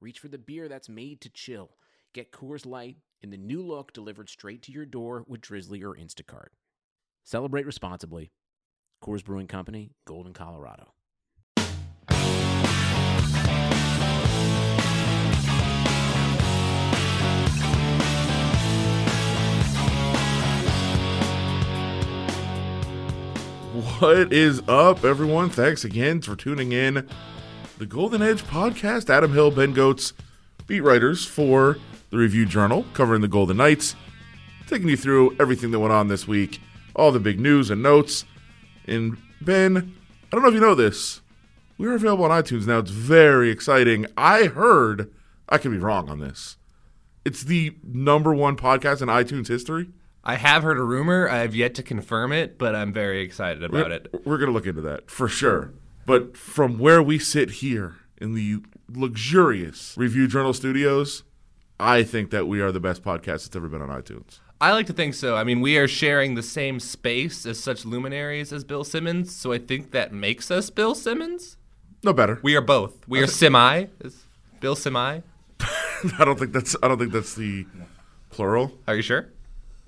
reach for the beer that's made to chill. Get Coors Light in the new look delivered straight to your door with Drizly or Instacart. Celebrate responsibly. Coors Brewing Company, Golden, Colorado. What is up, everyone? Thanks again for tuning in. The Golden Edge podcast. Adam Hill, Ben Gotz, beat writers for the Review Journal, covering the Golden Knights, taking you through everything that went on this week, all the big news and notes. And Ben, I don't know if you know this, we are available on iTunes now. It's very exciting. I heard, I could be wrong on this. It's the number one podcast in iTunes history. I have heard a rumor. I have yet to confirm it, but I'm very excited about we're, it. We're going to look into that for sure. But from where we sit here in the luxurious Review Journal studios, I think that we are the best podcast that's ever been on iTunes. I like to think so. I mean, we are sharing the same space as such luminaries as Bill Simmons, so I think that makes us Bill Simmons. No better. We are both. We are semi. Is Bill semi? I don't think that's. I don't think that's the plural. Are you sure?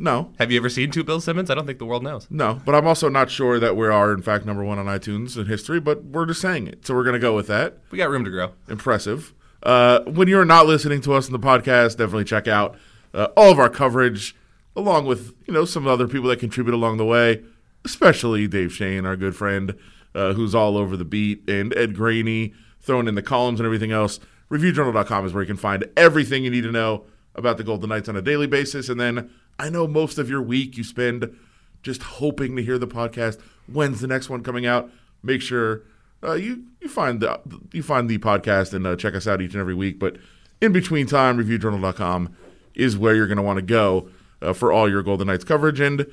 No. Have you ever seen two Bill Simmons? I don't think the world knows. No, but I'm also not sure that we are in fact number one on iTunes in history. But we're just saying it, so we're going to go with that. We got room to grow. Impressive. Uh, when you're not listening to us in the podcast, definitely check out uh, all of our coverage, along with you know some other people that contribute along the way, especially Dave Schoen, our good friend, uh, who's all over the beat, and Ed Graney throwing in the columns and everything else. ReviewJournal.com is where you can find everything you need to know about the Golden Knights on a daily basis, and then I know most of your week you spend just hoping to hear the podcast. When's the next one coming out? Make sure uh, you you find the you find the podcast and uh, check us out each and every week. But in between time, reviewjournal.com is where you're going to want to go uh, for all your Golden Knights coverage. And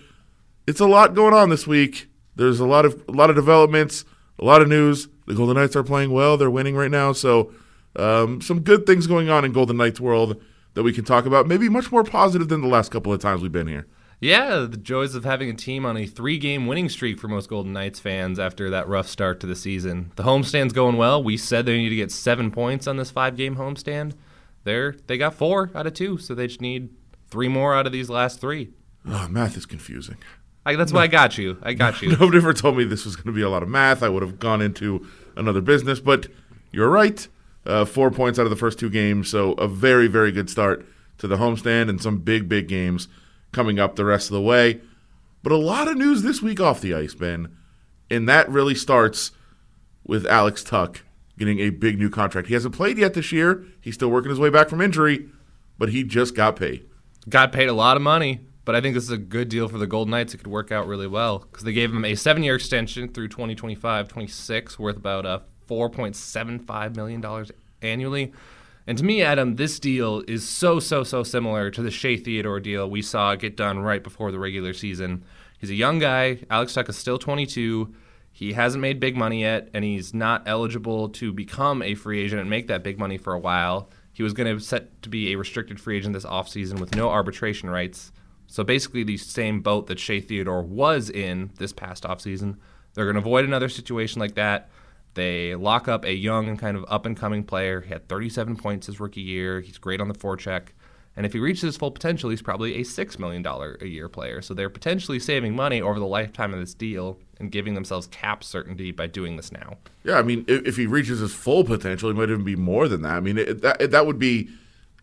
it's a lot going on this week. There's a lot of a lot of developments, a lot of news. The Golden Knights are playing well. They're winning right now. So um, some good things going on in Golden Knights world that we can talk about. Maybe much more positive than the last couple of times we've been here. Yeah, the joys of having a team on a three game winning streak for most Golden Knights fans after that rough start to the season. The homestand's going well. We said they need to get seven points on this five game homestand. They're, they got four out of two, so they just need three more out of these last three. Oh, math is confusing. I, that's why I got you. I got you. Nobody ever told me this was going to be a lot of math. I would have gone into another business, but you're right. Uh, four points out of the first two games, so a very, very good start to the homestand and some big, big games coming up the rest of the way. But a lot of news this week off the ice, Ben. And that really starts with Alex Tuch getting a big new contract. He hasn't played yet this year. He's still working his way back from injury, but he just got paid. Got paid a lot of money, but I think this is a good deal for the Golden Knights. It could work out really well because they gave him a seven year extension through 2025 26, worth about uh, $4.75 million annually. And to me, Adam, this deal is so, so, so similar to the Shea Theodore deal we saw get done right before the regular season. He's a young guy. Alex Tuch is still 22. He hasn't made big money yet, and he's not eligible to become a free agent and make that big money for a while. He was going to set to be a restricted free agent this offseason with no arbitration rights. So basically, the same boat that Shea Theodore was in this past offseason. They're going to avoid another situation like that. They lock up a young and kind of up and coming player. He had 37 points his rookie year. He's great on the forecheck. And if he reaches his full potential, he's probably a $6 million a year player. So they're potentially saving money over the lifetime of this deal and giving themselves cap certainty by doing this now. Yeah, I mean, if, if he reaches his full potential, he might even be more than that. I mean, it, that, it, that would be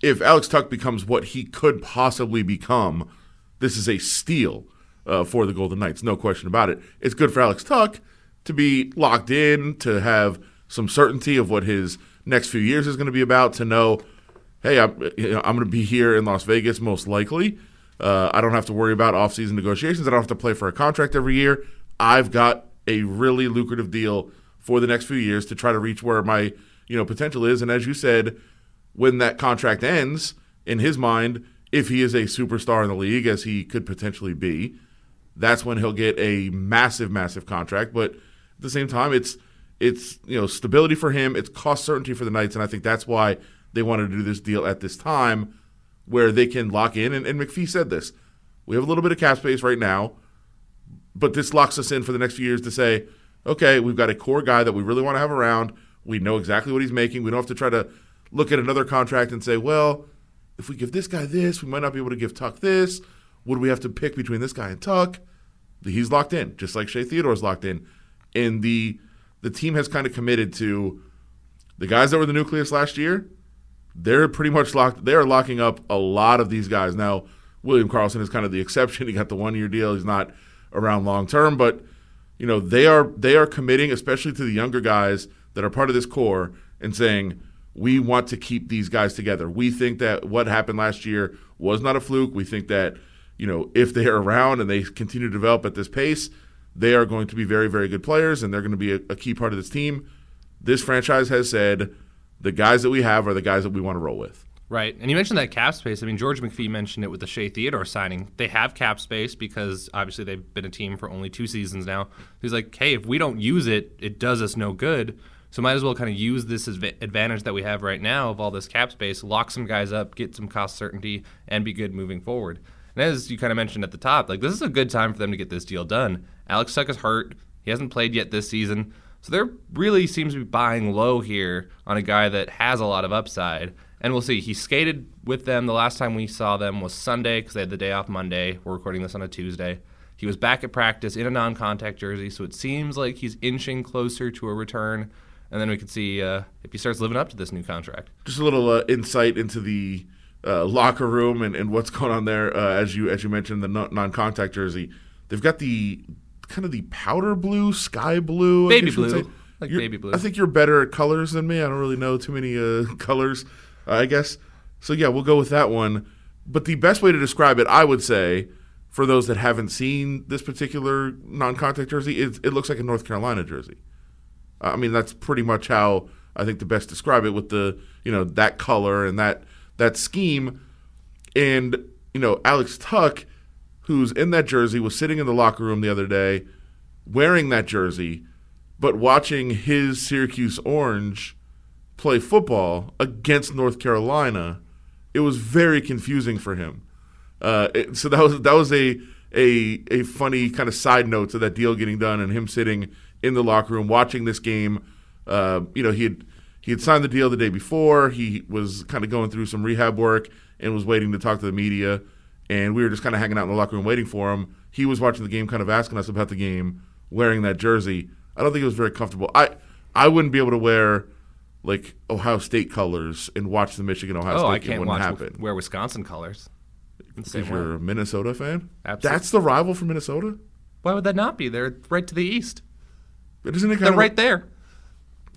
if Alex Tuch becomes what he could possibly become, this is a steal uh, for the Golden Knights. No question about it. It's good for Alex Tuch to be locked in, to have some certainty of what his next few years is going to be about, to know, hey, I'm, you know, I'm going to be here in Las Vegas most likely. Uh, I don't have to worry about offseason negotiations. I don't have to play for a contract every year. I've got a really lucrative deal for the next few years to try to reach where my you know potential is. And as you said, when that contract ends, in his mind, if he is a superstar in the league, as he could potentially be, that's when he'll get a massive, massive contract. But at the same time, it's it's you know stability for him, it's cost certainty for the Knights, and I think that's why they wanted to do this deal at this time, where they can lock in. And, and McPhee said this: we have a little bit of cap space right now, but this locks us in for the next few years to say, okay, we've got a core guy that we really want to have around. We know exactly what he's making. We don't have to try to look at another contract and say, well, if we give this guy this, we might not be able to give Tuch this. Would we have to pick between this guy and Tuch? He's locked in, just like Shea Theodore's locked in. And the the team has kind of committed to the guys that were the nucleus last year. They're pretty much locked. They are locking up a lot of these guys now. William Karlsson is kind of the exception. He got the one year deal. He's not around long term, but you know they are they are committing, especially to the younger guys that are part of this core, and saying we want to keep these guys together. We think that what happened last year was not a fluke. We think that you know if they are around and they continue to develop at this pace, they are going to be very very good players, and they're going to be a, a key part of this team. This franchise has said the guys that we have are the guys that we want to roll with. Right. And you mentioned that cap space. I mean, George McPhee mentioned it with the Shea Theodore signing. They have cap space because obviously they've been a team for only two seasons now. He's like, hey, if we don't use it, it does us no good. So might as well kind of use this advantage that we have right now of all this cap space, lock some guys up, get some cost certainty, and be good moving forward. And as you kind of mentioned at the top, like this is a good time for them to get this deal done. Alex Tuch is hurt. He hasn't played yet this season. So there really seems to be buying low here on a guy that has a lot of upside. And we'll see. He skated with them. The last time we saw them was Sunday because they had the day off Monday. We're recording this on a Tuesday. He was back at practice in a non contact jersey, so it seems like he's inching closer to a return. And then we can see uh, if he starts living up to this new contract. Just a little uh, insight into the uh, locker room and, and what's going on there. Uh, as you as you mentioned, the non contact jersey. They've got the kind of the powder blue, sky blue, baby blue, like you're, baby blue. I think you're better at colors than me. I don't really know too many uh, colors. I guess. So yeah, we'll go with that one. But the best way to describe it, I would say, for those that haven't seen this particular non-contact jersey, it, it looks like a North Carolina jersey. I mean, that's pretty much how I think the best describe it with the you know that color and that that scheme. And you know, Alex Tuch, who's in that jersey, was sitting in the locker room the other day wearing that jersey, but watching his Syracuse Orange play football against North Carolina, it was very confusing for him. Uh, it, so that was that was a a a funny kind of side note to that deal getting done and him sitting in the locker room watching this game. Uh, you know, he had he had signed the deal the day before. He was kind of going through some rehab work and was waiting to talk to the media. And we were just kind of hanging out in the locker room waiting for him. He was watching the game, kind of asking us about the game, wearing that jersey. I don't think it was very comfortable. I I wouldn't be able to wear like Ohio State colors and watch the Michigan Ohio oh, State I game wouldn't watch happen. wear Wisconsin colors. Because you're a Minnesota fan. Absolutely. That's the rival for Minnesota. Why would that not be? They're right to the east. But isn't it kind They're right there.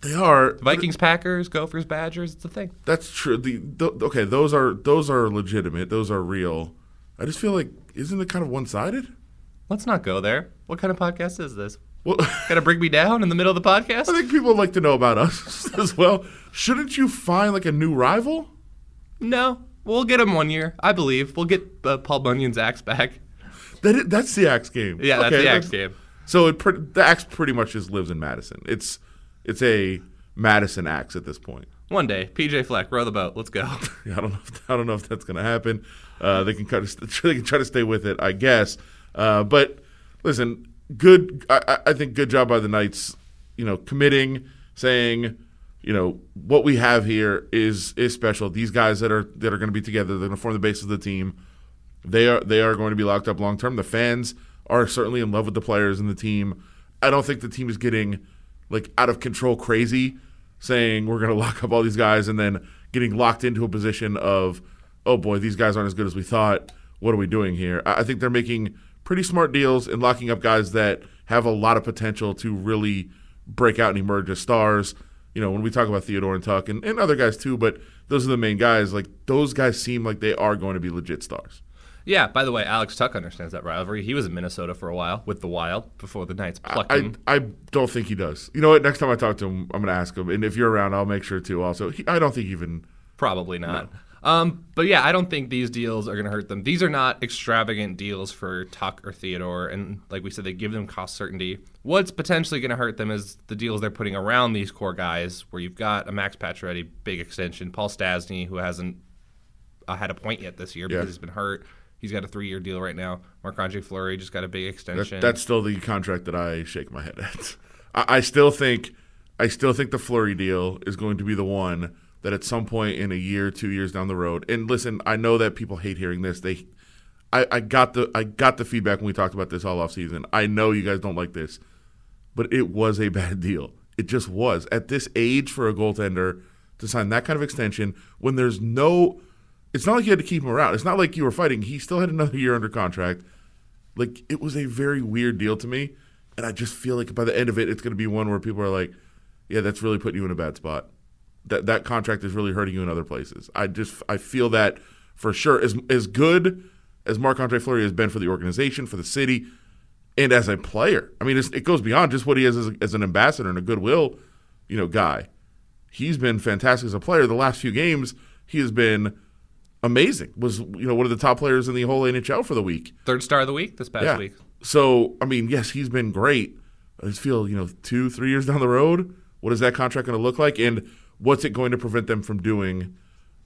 They are Vikings, Packers, Gophers, Badgers. It's a thing. That's true. The, the okay, those are those are legitimate. Those are real. I just feel like isn't it kind of one sided? Let's not go there. What kind of podcast is this? Well, Gonna bring me down in the middle of the podcast? I think people like to know about us as well. Shouldn't you find like a new rival? No, we'll get him one year. I believe we'll get uh, Paul Bunyan's axe back. That that's the axe game. Yeah, that's Okay, the axe game. So it pre- the axe pretty much just lives in Madison. It's it's a Madison axe at this point. One day, PJ Fleck, row the boat. Let's go. I don't know. If, I don't know if that's going to happen. Uh, they can they can try to stay with it, I guess. Uh, but listen, good. I, I- think good job by the Knights. You know, committing, saying, you know, what we have here is is special. These guys that are that are going to be together, they're going to form the basis of the team. They are they are going to be locked up long term. The fans are certainly in love with the players and the team. I don't think the team is getting like out of control crazy saying we're going to lock up all these guys and then getting locked into a position of oh boy these guys aren't as good as we thought what are we doing here i I think they're making pretty smart deals and locking up guys that have a lot of potential to really break out and emerge as stars you know when we talk about theodore and tuch and, and other guys too but those are the main guys like those guys seem like they are going to be legit stars yeah. By the way, Alex Tuch understands that rivalry. He was in Minnesota for a while with the Wild before the Knights plucked I, him. I don't think he does. You know what? Next time I talk to him, I'm going to ask him. And if you're around, I'll make sure to also. He, I don't think even Probably not. Um, but yeah, I don't think these deals are going to hurt them. These are not extravagant deals for Tuch or Theodore, and like we said, they give them cost certainty. What's potentially going to hurt them is the deals they're putting around these core guys, where you've got a Max Pacioretty, big extension, Paul Stastny, who hasn't uh, had a point yet this year because he's been hurt. He's got a three-year deal right now. Marc-Andre Fleury just got a big That, extension. that's still the contract that I shake my head at. I, I still think, I still think the Fleury deal is going to be the one that at some point in a year, two years down the road. And listen, I know that people hate hearing this. They, I, I got the, I got the feedback when we talked about this all off season. I know you guys don't like this, but it was a bad deal. It just was at this age for a goaltender to sign that kind of extension when there's no. It's not like you had to keep him around. It's not like you were fighting. He still had another year under contract. Like it was a very weird deal to me, and I just feel like by the end of it, it's going to be one where people are like, "Yeah, that's really putting you in a bad spot. That that contract is really hurting you in other places." I just I feel that for sure. As as good as Marc Andre Fleury has been for the organization, for the city, and as a player, I mean, it's, it goes beyond just what he is as, a, as an ambassador and a goodwill, you know, guy. He's been fantastic as a player. The last few games, he has been amazing. Was you know one of the top players in the whole NHL for the week. Third star of the week this past Yeah. week. So I mean, yes, he's been great. I just feel you know two, three years down the road, what is that contract going to look like, and what's it going to prevent them from doing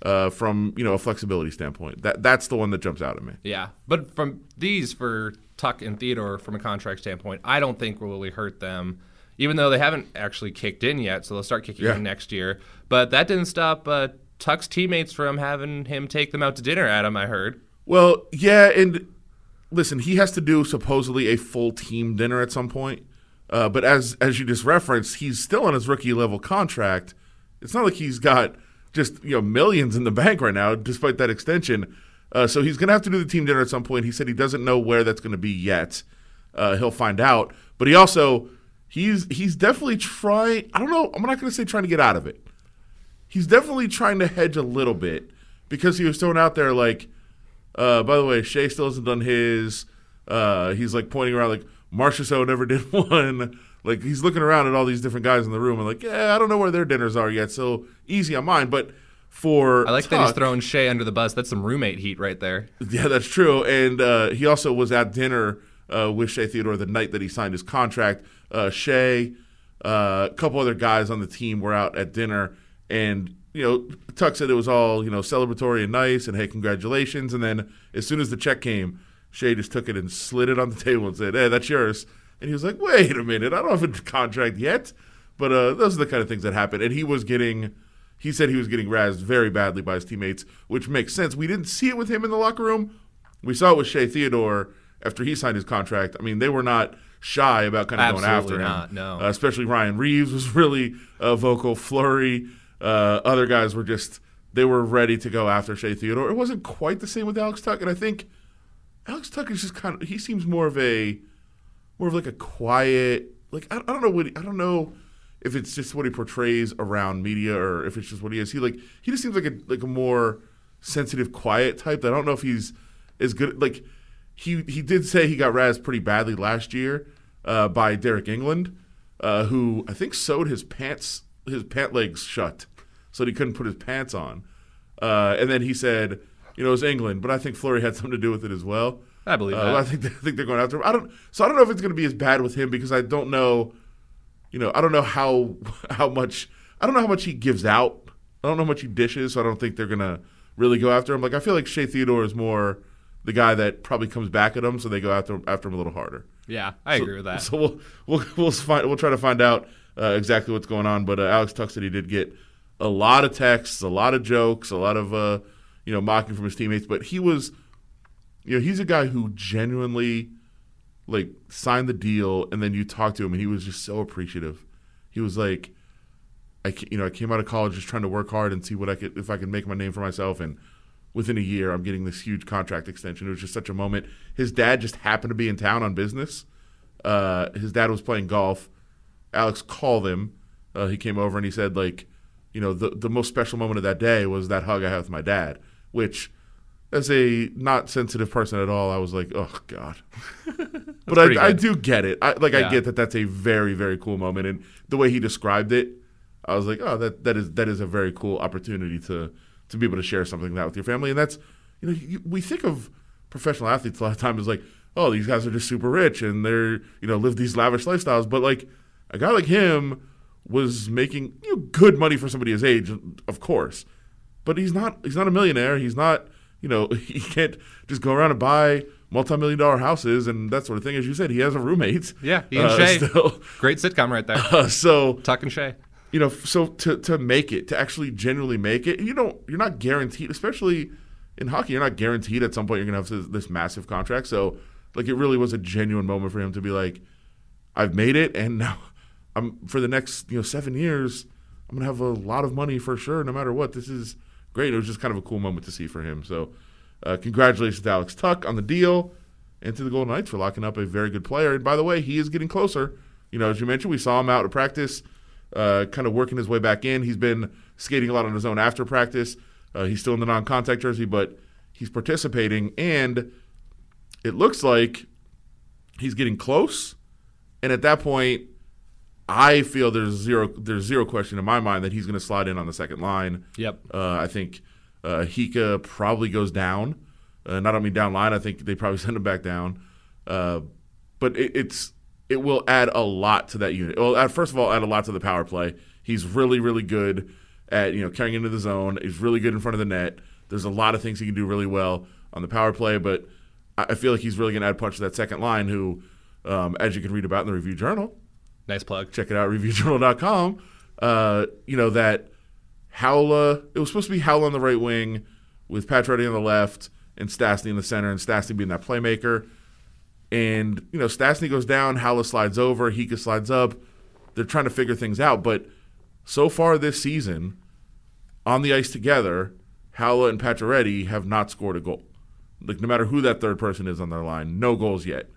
uh, from you know a flexibility standpoint? That that's the one that jumps out at me. Yeah, but from these for Tuch and Theodore, from a contract standpoint, I don't think will really hurt them, even though they haven't actually kicked in yet. So they'll start kicking Yeah. in next year. But that didn't stop uh, Tuch's teammates from having him take them out to dinner. Adam, I heard. Well, yeah, and listen, he has to do supposedly a full team dinner at some point. Uh, but as as you just referenced, he's still on his rookie level contract. It's not like he's got just you know millions in the bank right now, despite that extension. Uh, so he's going to have to do the team dinner at some point. He said he doesn't know where that's going to be yet. Uh, he'll find out. But he also he's he's definitely trying. I don't know. I'm not going to say trying to get out of it. He's definitely trying to hedge a little bit because he was thrown out there like. Uh, by the way, Shea still hasn't done his. Uh, he's like pointing around like Marchessault never did one. Like he's looking around at all these different guys in the room and like, yeah, I don't know where their dinners are yet. So easy on mine, but for I like that he's throwing Shea under the bus. That's some roommate heat right there. yeah, that's true. And uh, he also was at dinner uh, with Shea Theodore the night that he signed his contract. Uh, Shea, uh, a couple other guys on the team were out at dinner, and you know, Tuch said it was all you know celebratory and nice, and hey, congratulations. And then as soon as the check came, Shea just took it and slid it on the table and said, "Hey, that's yours." And he was like, "Wait a minute, I don't have a contract yet." But uh, those are the kind of things that happen. And he was getting he said he was getting razzed very badly by his teammates, which makes sense. We didn't see it with him in the locker room. We saw it with Shea Theodore after he signed his contract. I mean, they were not shy about kind of going after Absolutely him. not, no. Uh, especially Ryan Reaves was really uh, vocal. Fleury, uh, other guys were just they were ready to go after Shea Theodore. It wasn't quite the same with Alex Tuch, and I think Alex Tuch is just kind of he seems more of a more of like a quiet like I, I don't know what I don't know if it's just what he portrays around media or if it's just what he is. He like he just seems like a like a more sensitive, quiet type. I don't know if he's as good. Like he he did say he got razzed pretty badly last year uh, by Deryk Engelland, uh, who I think sewed his pants his pant legs shut so that he couldn't put his pants on. Uh, and then he said, you know, it was Engelland, but I think Fleury had something to do with it as well. I believe Uh. I think I think they're going after him. I don't. So I don't know if it's going to be as bad with him because I don't know. You know, I don't know how how much I don't know how much he gives out. I don't know how much he dishes. So I don't think they're gonna really go after him. Like I feel like Shea Theodore is more the guy that probably comes back at him, so they go after after him a little harder. Yeah, I So- agree with that. So we'll we'll we'll find we'll try to find out uh, exactly what's going on. But uh, Alex Tuch said he did get a lot of texts, a lot of jokes, a lot of uh, you know mocking from his teammates. But he was, you know, he's a guy who genuinely like signed the deal, and then you talk to him, and he was just so appreciative. He was like, I you know I came out of college just trying to work hard and see what I could if I could make my name for myself and. Within a year, I'm getting this huge contract extension. It was just such a moment. His dad just happened to be in town on business, uh, his dad was playing golf. Alex called him. Uh, he came over and he said, like, you know, the the most special moment of that day was that hug I had with my dad. Which, as a not sensitive person at all, I was like, oh god. but I, I do get it. I, like I get that that's a very very cool moment, and the way he described it, I was like, oh, that that is that is a very cool opportunity to to be able to share something like that with your family. And that's you know you, we think of professional athletes a lot of times as like oh these guys are just super rich and they're you know live these lavish lifestyles, but like a guy like him was making you know, good money for somebody his age, of course, but he's not he's not a millionaire. He's not you know he can't just go around and buy multi-million dollar houses and that sort of thing. As you said, he has a roommate. Yeah, he and uh, Shea. Still. Great sitcom right there. Uh, so Tuch and Shea. You know, so to to make it, to actually genuinely make it, you don't you're not guaranteed, especially in hockey, you're not guaranteed at some point you're gonna have this, this massive contract. So like it really was a genuine moment for him to be like, I've made it, and now I'm for the next you know seven years, I'm gonna have a lot of money for sure, no matter what. This is great. It was just kind of a cool moment to see for him. So uh, congratulations to Alex Tuch on the deal and to the Golden Knights for locking up a very good player. And by the way, he is getting closer. You know, as you mentioned, we saw him out of practice, uh, kind of working his way back in. He's been skating a lot on his own after practice. Uh, he's still in the non-contact jersey, but he's participating, and it looks like he's getting close. And at that point, I feel there's zero there's zero question in my mind that he's going to slide in on the second line. Yep. Uh, I think uh, Hyka probably goes down. Uh, not only down line, I think they probably send him back down. Uh, but it, it's it will add a lot to that unit. Well, first of all, add a lot to the power play. He's really really good at you know carrying into the zone. He's really good in front of the net. There's a lot of things he can do really well on the power play, but I feel like he's really going to add punch to that second line. Who, um, as you can read about in the Review Journal, nice plug. Check it out, ReviewJournal.com. Uh, you know that Haula, It was supposed to be Haula on the right wing with Pacioretty on the left and Stastny in the center, and Stastny being that playmaker. And you know, Stastny goes down, Haula slides over, Hyka slides up. They're trying to figure things out, but so far this season, on the ice together, Haula and Pacioretty have not scored a goal. Like no matter who that third person is on their line, no goals yet.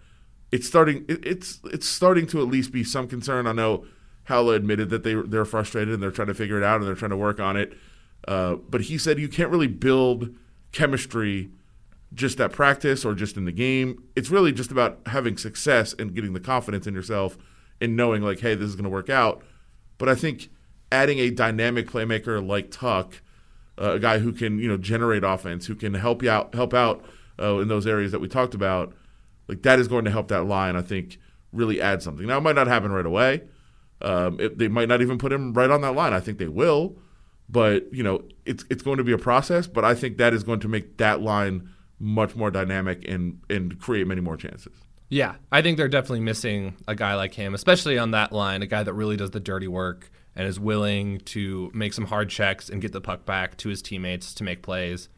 It's starting. it's it's starting to at least be some concern. I know Haula admitted that they they're frustrated and they're trying to figure it out and they're trying to work on it. Uh, but he said you can't really build chemistry just at practice or just in the game. It's really just about having success and getting the confidence in yourself and knowing like, hey, this is going to work out. But I think adding a dynamic playmaker like Tuch, uh, a guy who can you know generate offense, who can help you out, help out uh, in those areas that we talked about, like that is going to help that line. I think really add something. Now it might not happen right away. Um, it, they might not even put him right on that line. I think they will, but you know it's it's going to be a process. But I think that is going to make that line much more dynamic and and create many more chances. Yeah, I think they're definitely missing a guy like him, especially on that line, a guy that really does the dirty work and is willing to make some hard checks and get the puck back to his teammates to make plays.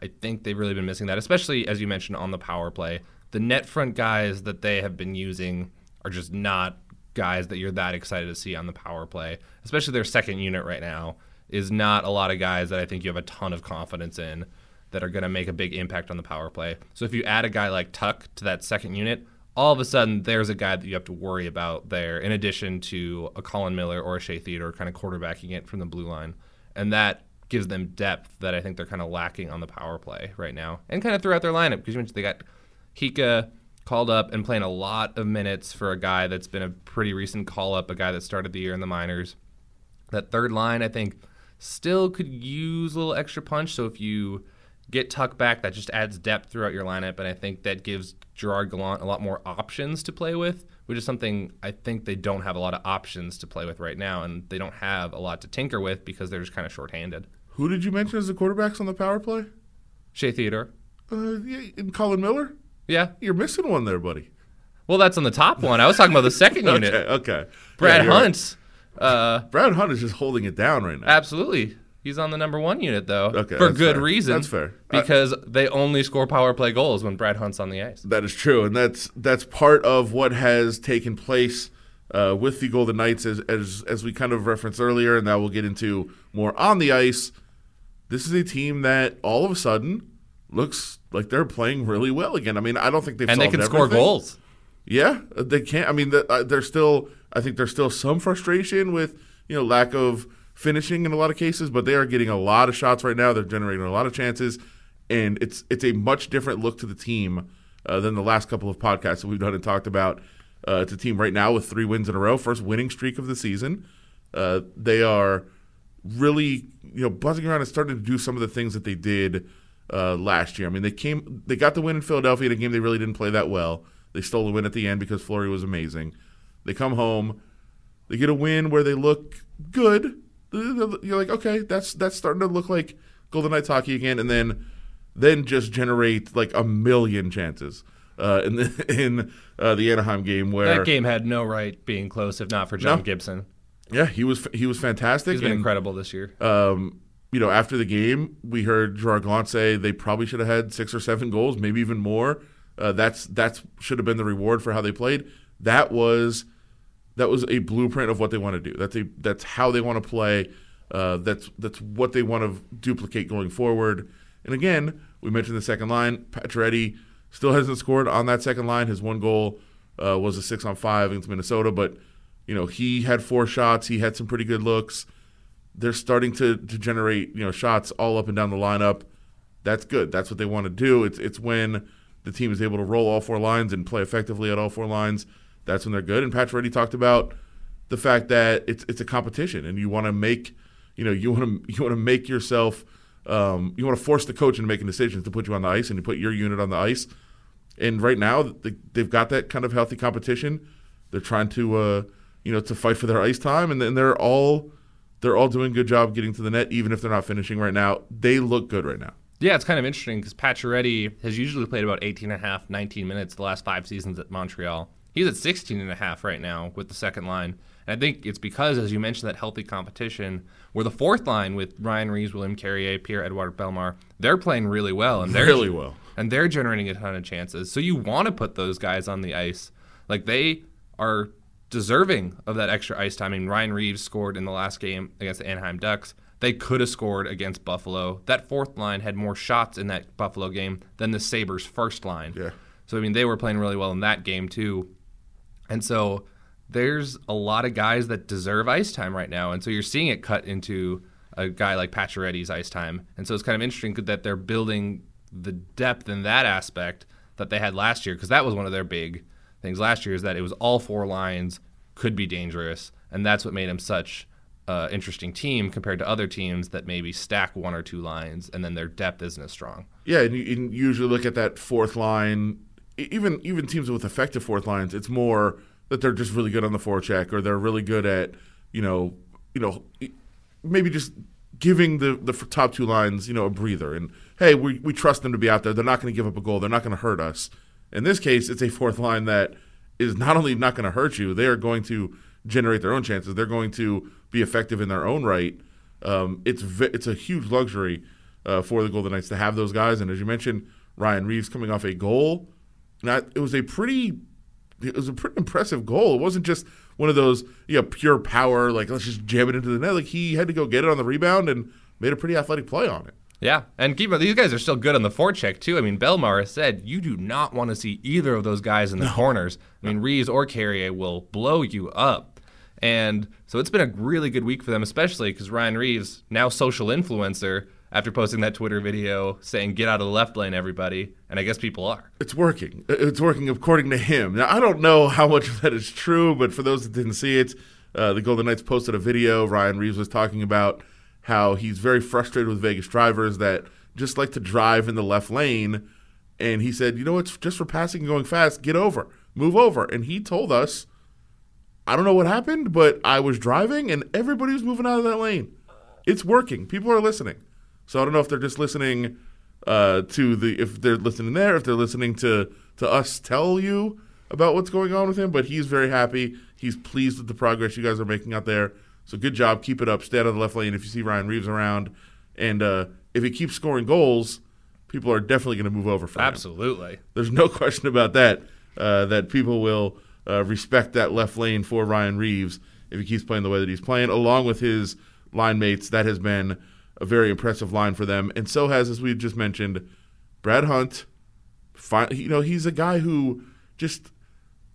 I think they've really been missing that, especially as you mentioned on the power play. The net front guys that they have been using are just not guys that you're that excited to see on the power play, especially their second unit right now is not a lot of guys that I think you have a ton of confidence in that are going to make a big impact on the power play. So if you add a guy like Tuch to that second unit, all of a sudden there's a guy that you have to worry about there, in addition to a Colin Miller or a Shea Theodore kind of quarterbacking it from the blue line. And that gives them depth that I think they're kind of lacking on the power play right now. And kind of throughout their lineup, because you mentioned they got Hyka called up and playing a lot of minutes for a guy that's been a pretty recent call up, a guy that started the year in the minors. That third line, I think, still could use a little extra punch. So if you get Tuch back, that just adds depth throughout your lineup, and I think that gives Gerard Gallant a lot more options to play with, which is something I think they don't have a lot of options to play with right now, and they don't have a lot to tinker with because they're just kind of shorthanded. Who did you mention as the quarterbacks on the power play? Shea Theodore. Uh, yeah, and Colin Miller. Yeah, you're missing one there, buddy. Well, that's on the top one. I was talking about the second unit. okay, okay. Brad yeah, Hunt. Uh, Brad Hunt is just holding it down right now. Absolutely. He's on the number one unit though, okay, for good fair. reason. That's fair because I, they only score power play goals when Brad Hunt's on the ice. That is true, and that's that's part of what has taken place uh, with the Golden Knights, as, as as we kind of referenced earlier, and that we'll get into more on the ice. This is a team that all of a sudden looks like they're playing really well again. I mean, I don't think they've and they can everything. score goals. Yeah, they can't. I mean, uh, there's still. I think there's still some frustration with you know lack of finishing in a lot of cases, but they are getting a lot of shots right now. They're generating a lot of chances, and it's it's a much different look to the team uh, than the last couple of podcasts that we've done and talked about. Uh, it's a team right now with three wins in a row, first winning streak of the season. Uh, they are really you know buzzing around and starting to do some of the things that they did uh, last year. I mean, they came they got the win in Philadelphia in a game they really didn't play that well. They stole the win at the end because Fleury was amazing. They come home, they get a win where they look good. You're like, okay, that's that's starting to look like Golden Knights hockey again, and then then just generate like a million chances uh, in the in uh, the Anaheim game where that game had no right being close if not for John No. Gibson. yeah he was he was fantastic. He's been and, incredible this year. Um, you know, after the game, we heard Gerard Gallant say they probably should have had six or seven goals, maybe even more. Uh, that's that's should have been the reward for how they played. That was that was a blueprint of what they want to do. That's a that's how they want to play. Uh, that's that's what they want to duplicate going forward. And again, we mentioned the second line. Pacioretty still hasn't scored on that second line. His one goal uh, was a six on five against Minnesota, but you know he had four shots. He had some pretty good looks. They're starting to to generate you know shots all up and down the lineup. That's good. That's what they want to do. It's it's when the team is able to roll all four lines and play effectively at all four lines. That's when they're good. And Patch already talked about the fact that it's it's a competition, and you want to make you know you want to you want to make yourself um, you want to force the coach into making decisions to put you on the ice and to put your unit on the ice. And right now they, they've got that kind of healthy competition. They're trying to uh, you know to fight for their ice time, and then they're all they're all doing a good job getting to the net, even if they're not finishing right now. They look good right now. Yeah, it's kind of interesting because Pacioretty has usually played about 18 and a half, 19 minutes the last five seasons at Montreal. He's at 16 and a half right now with the second line. And I think it's because, as you mentioned, that healthy competition, where the fourth line with Ryan Reaves, William Carrier, Pierre Edouard Bellemare, they're playing really well. And they're Really well. and they're generating a ton of chances. So you want to put those guys on the ice. Like they are deserving of that extra ice time. I mean, Ryan Reaves scored in the last game against the Anaheim Ducks. They could have scored against Buffalo. That fourth line had more shots in that Buffalo game than the Sabres' first line. Yeah. So I mean, they were playing really well in that game too. And so there's a lot of guys that deserve ice time right now, and so you're seeing it cut into a guy like Pacioretty's ice time. And so it's kind of interesting that they're building the depth in that aspect that they had last year, because that was one of their big things last year is that it was all four lines could be dangerous, and that's what made them such uh, interesting team compared to other teams that maybe stack one or two lines and then their depth isn't as strong. Yeah, and you, and you usually look at that fourth line. Even even teams with effective fourth lines, it's more that they're just really good on the forecheck, or they're really good at you know you know maybe just giving the the top two lines you know a breather. And hey, we we trust them to be out there. They're not going to give up a goal. They're not going to hurt us. In this case, it's a fourth line that is not only not going to hurt you, they are going to generate their own chances. They're going to be effective in their own right. Um, it's it's a huge luxury uh, for the Golden Knights to have those guys. And as you mentioned, Ryan Reaves coming off a goal, not it was a pretty it was a pretty impressive goal. It wasn't just one of those you know pure power like let's just jam it into the net. Like he had to go get it on the rebound and made a pretty athletic play on it. Yeah, and keep these guys are still good on the forecheck too. I mean, Bellemare has said you do not want to see either of those guys in the corners. I mean, Reaves or Carrier will blow you up, and so it's been a really good week for them, especially because Ryan Reaves now social influencer after posting that Twitter video saying "Get out of the left lane, everybody," and I guess people are. It's working. It's working according to him. Now I don't know how much of that is true, but for those that didn't see it, uh, the Golden Knights posted a video. Ryan Reaves was talking about how he's very frustrated with Vegas drivers that just like to drive in the left lane. And he said, you know, it's just for passing and going fast. Get over, move over. And he told us, I don't know what happened, but I was driving and everybody was moving out of that lane. It's working. People are listening. So I don't know if they're just listening uh, to the if they're listening there, if they're listening to to us tell you about what's going on with him. But he's very happy. He's pleased with the progress you guys are making out there. So good job. Keep it up. Stay out of the left lane if you see Ryan Reaves around. And uh, if he keeps scoring goals, people are definitely going to move over for him. Absolutely. There's no question about that. Uh, that people will uh, respect that left lane for Ryan Reaves if he keeps playing the way that he's playing, along with his line mates. That has been a very impressive line for them, and so has, as we just mentioned, Brad Hunt. You know, he's a guy who just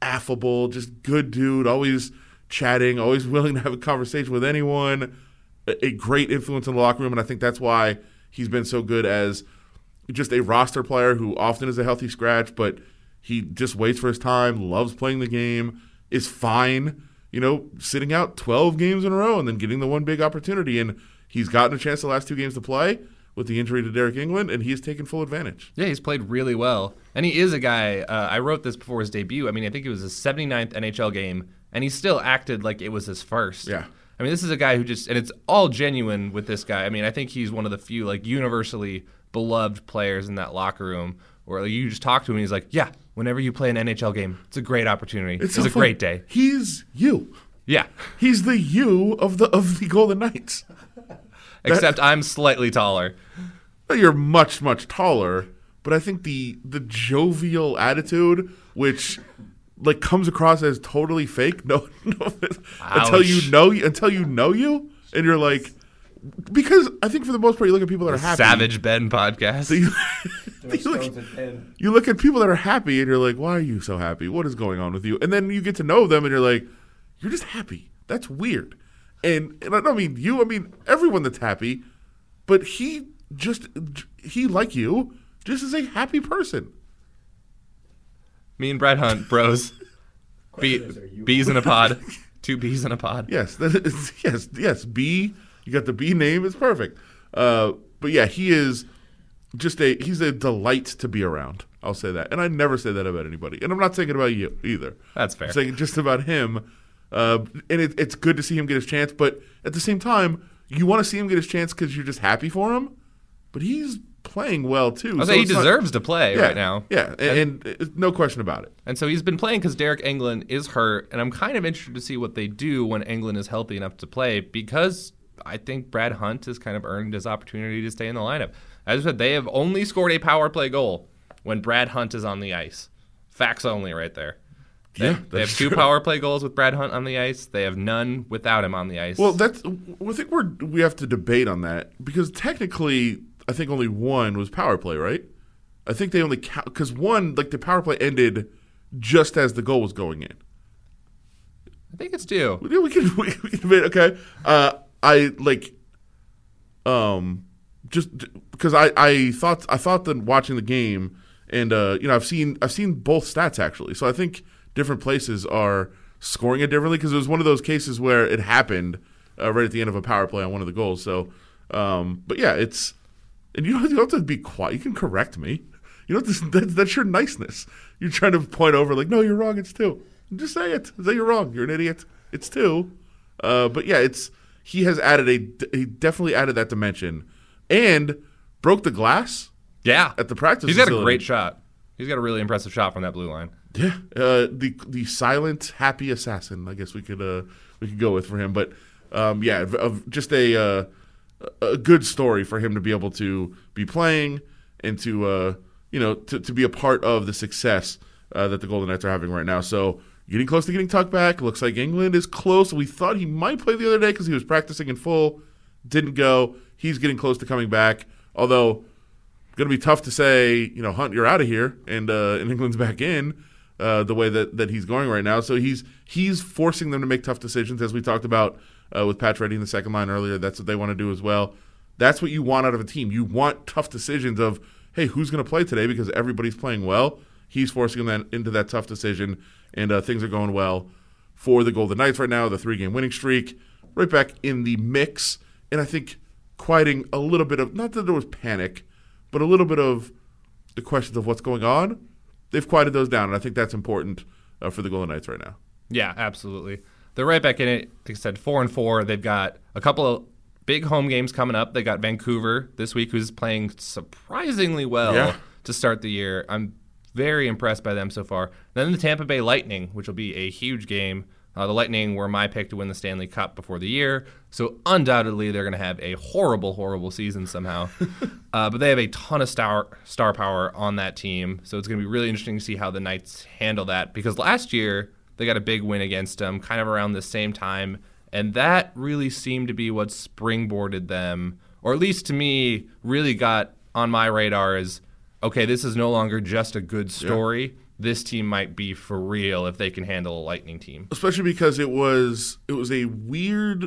affable, just good dude, always chatting, always willing to have a conversation with anyone. A, great influence in the locker room, and I think that's why he's been so good as just a roster player who often is a healthy scratch, but he just waits for his time, loves playing the game, is fine, you know, sitting out 12 games in a row and then getting the one big opportunity. And He's gotten a chance the last two games to play with the injury to Deryk Engelland, and he's taken full advantage. Yeah, he's played really well. And he is a guy, uh, I wrote this before his debut. I mean, I think it was his 79th NHL game, and he still acted like it was his first. Yeah. I mean, this is a guy who just, and it's all genuine with this guy. I mean, I think he's one of the few, like, universally beloved players in that locker room where like, you just talk to him and he's like, yeah, whenever you play an NHL game, it's a great opportunity. It's, so a fun. great day. He's you. Yeah. He's the you of the of the Golden Knights. Except I'm slightly taller. You're much much taller, but I think the the jovial attitude, which like comes across as totally fake, no, no until you Ouch. know until you know you, and you're like, because I think for the most part you look at people that are happy. Savage Ben podcast. You, you look, you look at people that are happy and you're like, why are you so happy? What is going on with you? And then you get to know them and you're like, you're just happy. That's weird. And, and I don't mean you, I mean everyone that's happy, but he just, he like you, just is a happy person. Me and Brad Hunt, bros. Bee, bees in a pod. Two bees in a pod. Yes, that is, yes, yes. B, you got the B name. It's perfect. Uh, but yeah, he is just a he's a delight to be around. I'll say that, and I never say that about anybody. And I'm not saying it about you either. That's fair. I'm saying just about him. Uh, and it, it's good to see him get his chance, but at the same time, you want to see him get his chance because you're just happy for him. But he's playing well too. I so he it's not- deserves to play yeah, right now. Yeah, and, and, uh, no question about it. And so he's been playing because Deryk Engelland is hurt, and I'm kind of interested to see what they do when Engelland is healthy enough to play because I think Brad Hunt has kind of earned his opportunity to stay in the lineup. As I said, they have only scored a power play goal when Brad Hunt is on the ice. Facts only, right there. They, Yeah, they have two true. power play goals with Brad Hunt on the ice. They have none without him on the ice. Well, that's. I think we're we have to debate on that because technically, I think only one was power play, right? I think they only count because one, like the power play ended just as the goal was going in. I think it's two. Yeah, we can we, we can. Okay, uh, I like, um, just because I I thought I thought that watching the game and uh, you know I've seen I've seen both stats actually, so I think different places are scoring it differently because it was one of those cases where it happened uh, right at the end of a power play on one of the goals. So, um, but yeah, it's and you don't, you don't have to be quiet. You can correct me. You know this, that, that's your niceness. You're trying to point over like, no, you're wrong. It's two. Just say it. Say you're wrong. You're an idiot. It's two. Uh, but yeah, it's he has added a he definitely added that dimension, and broke the glass Yeah. at the practice. He's got a great shot. He's got a really impressive shot from that blue line. Yeah, uh, the the silent happy assassin. I guess we could uh, we could go with for him, but um, yeah, just a uh, a good story for him to be able to be playing and to uh, you know to, to be a part of the success uh, that the Golden Knights are having right now. So getting close to getting tucked back. Looks like Engelland is close. We thought he might play the other day because he was practicing in full. Didn't go. He's getting close to coming back. Although going to be tough to say, you know, Hunt, you're out of here, and uh, and Engelland's back in uh, the way that, that he's going right now. So he's he's forcing them to make tough decisions, as we talked about uh, with Ready in the second line earlier. That's what they want to do as well. That's what you want out of a team. You want tough decisions of, hey, who's going to play today because everybody's playing well. He's forcing them into that tough decision, and uh, things are going well for the Golden Knights right now. The three game winning streak, right back in the mix, and I think quieting a little bit of not that there was panic, but a little bit of the questions of what's going on. They've quieted those down, and I think that's important uh, for the Golden Knights right now. Yeah, absolutely. They're right back in it. Like I said, four and four. They've got a couple of big home games coming up. They got Vancouver this week, who's playing surprisingly well Yeah. to start the year. I'm very impressed by them so far. Then the Tampa Bay Lightning, which will be a huge game. Uh, the Lightning were my pick to win the Stanley Cup before the year, so undoubtedly they're going to have a horrible, horrible season somehow. uh, but they have a ton of star star power on that team, so it's going to be really interesting to see how the Knights handle that. Because last year they got a big win against them, kind of around the same time, and that really seemed to be what springboarded them, or at least to me, really got on my radar as okay, this is no longer just a good story. This team might be for real if they can handle a Lightning team. especially because it was it was a weird,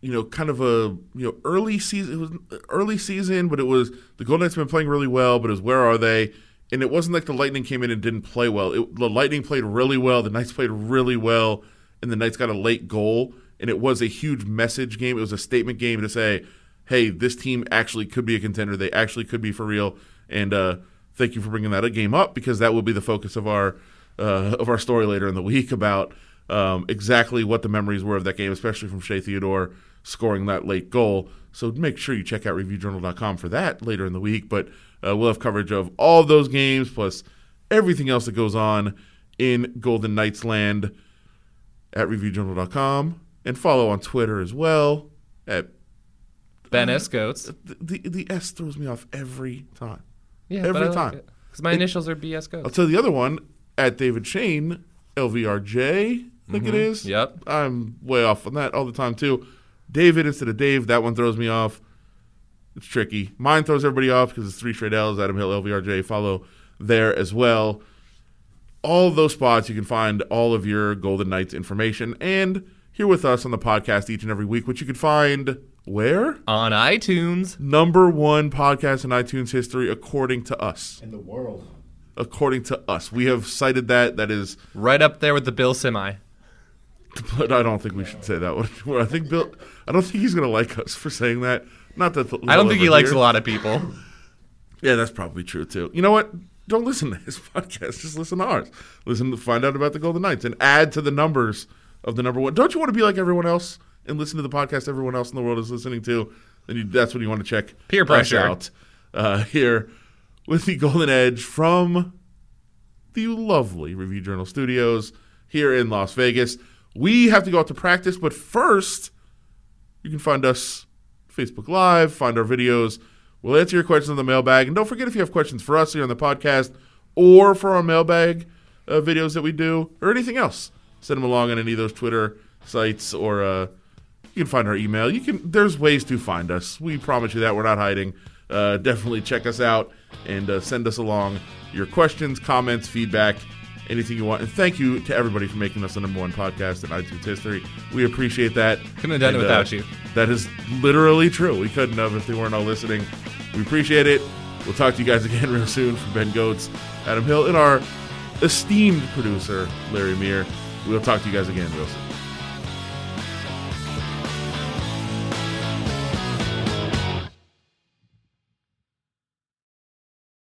you know, kind of a you know early season. It was early season, but it was the Golden Knights have been playing really well. But it was where are they? And it wasn't like the Lightning came in and didn't play well. It, the Lightning played really well. The Knights played really well, and the Knights got a late goal. And it was a huge message game. It was a statement game to say, hey, this team actually could be a contender. They actually could be for real. And uh, thank you for bringing that game up because that will be the focus of our uh, of our story later in the week about um, exactly what the memories were of that game, especially from Shea Theodore scoring that late goal. So make sure you check out reviewjournal.com for that later in the week. But uh, we'll have coverage of all of those games plus everything else that goes on in Golden Knights land at reviewjournal.com and follow on Twitter as well at BenSGotz. Uh, the, the, the S throws me off every time. Yeah, every like uh, time. Because my initials are BS I'll tell you the other one at David Schoen, LVRJ, I think it mm-hmm. is. Yep. I'm way off on that all the time too. David instead of Dave, that one throws me off. It's tricky. Mine throws everybody off because it's three straight L's. Adam Hill, LVRJ. Follow there as well. All of those spots, you can find all of your Golden Knights information and here with us on the podcast each and every week, which you can find where? On iTunes. Number one podcast in iTunes history, according to us. in the world. According to us. We have cited that. That is Right up there with the Bill Simmons. but I don't think we should say that one. I think Bill. I don't think he's going to like us for saying that. Not that I don't think he likes a lot of people. Yeah, that's probably true too. You know what? Don't listen to his podcast. Just listen to ours. Listen to find out about the Golden Knights and add to the numbers of the number one. Don't you want to be like everyone else and listen to the podcast everyone else in the world is listening to? Then you, that's when you want to check Peer pressure. out uh, here with the Golden Edge from the lovely Review Journal Studios here in Las Vegas. We have to go out to practice, but first, you can find us Facebook Live, find our videos. We'll answer your questions in the mailbag. And don't forget if you have questions for us here on the podcast or for our mailbag uh, videos that we do or anything else, send them along on any of those Twitter sites or uh, you can find our email. You can. There's ways to find us. We promise you that we're not hiding. Uh, definitely check us out and uh, send us along your questions, comments, feedback, anything you want. And thank you to everybody for making us the number one podcast in iTunes history. We appreciate that. Couldn't have done it And, uh, without you. That is literally true. We couldn't have if they weren't all listening. We appreciate it. We'll talk to you guys again real soon from Ben Gotz, Adam Hill, and our esteemed producer, Larry Meir. We'll talk to you guys again real soon.